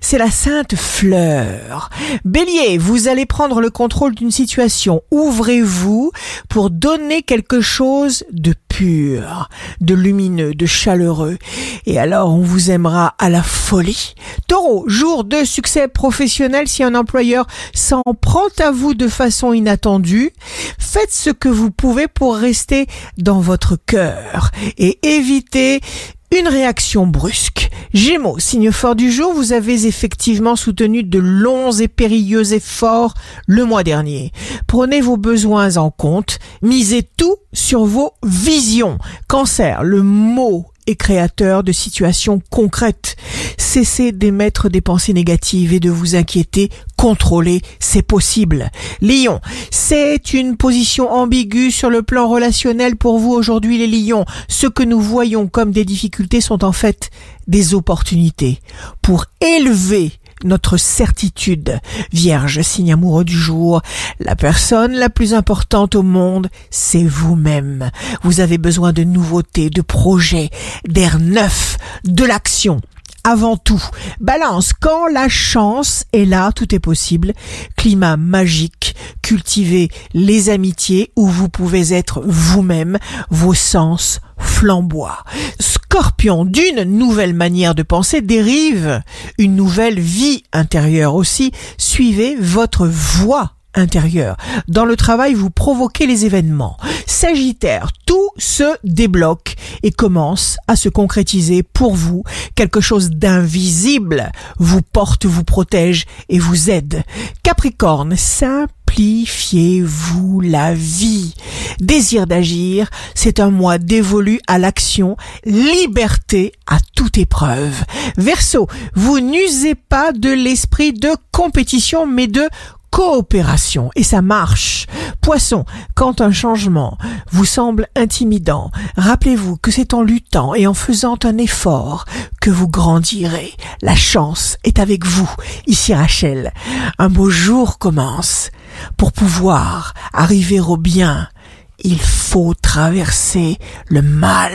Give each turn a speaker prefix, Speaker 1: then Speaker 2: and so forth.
Speaker 1: c'est la sainte fleur. Bélier, vous allez prendre le contrôle d'une situation. Ouvrez-vous pour donner quelque chose de pur, de lumineux, de chaleureux. Et alors on vous aimera à la folie. Taureau, jour de succès professionnel si un employeur s'en prend à vous de façon inattendue. Faites ce que vous pouvez pour rester dans votre cœur et évitez une réaction brusque. Gémeaux, signe fort du jour, vous avez effectivement soutenu de longs et périlleux efforts le mois dernier. Prenez vos besoins en compte, misez tout sur vos visions. Cancer, le mot est créateur de situations concrètes. Cessez d'émettre des pensées négatives et de vous inquiéter. Contrôlez, c'est possible. Lion, c'est une position ambiguë sur le plan relationnel pour vous aujourd'hui les lions. Ce que nous voyons comme des difficultés sont en fait des opportunités pour élever notre certitude. Vierge, signe amoureux du jour, la personne la plus importante au monde, c'est vous-même. Vous avez besoin de nouveautés, de projets, d'air neuf, de l'action avant tout. Balance, quand la chance est là, tout est possible. Climat magique, cultivez les amitiés où vous pouvez être vous-même, vos sens flamboient. Scorpion, d'une nouvelle manière de penser dérive une nouvelle vie intérieure aussi. Suivez votre voix intérieure. Dans le travail, vous provoquez les événements. Sagittaire, tout se débloque et commence à se concrétiser pour vous. Quelque chose d'invisible vous porte, vous protège et vous aide. Capricorne, simplifiez-vous la vie. Désir d'agir, c'est un mois dévolu à l'action, liberté à toute épreuve. Verseau, vous n'usez pas de l'esprit de compétition mais de coopération et ça marche. Poisson, quand un changement vous semble intimidant, rappelez-vous que c'est en luttant et en faisant un effort que vous grandirez. La chance est avec vous. Ici Rachel, un beau jour commence. Pour pouvoir arriver au bien, il faut traverser le mal.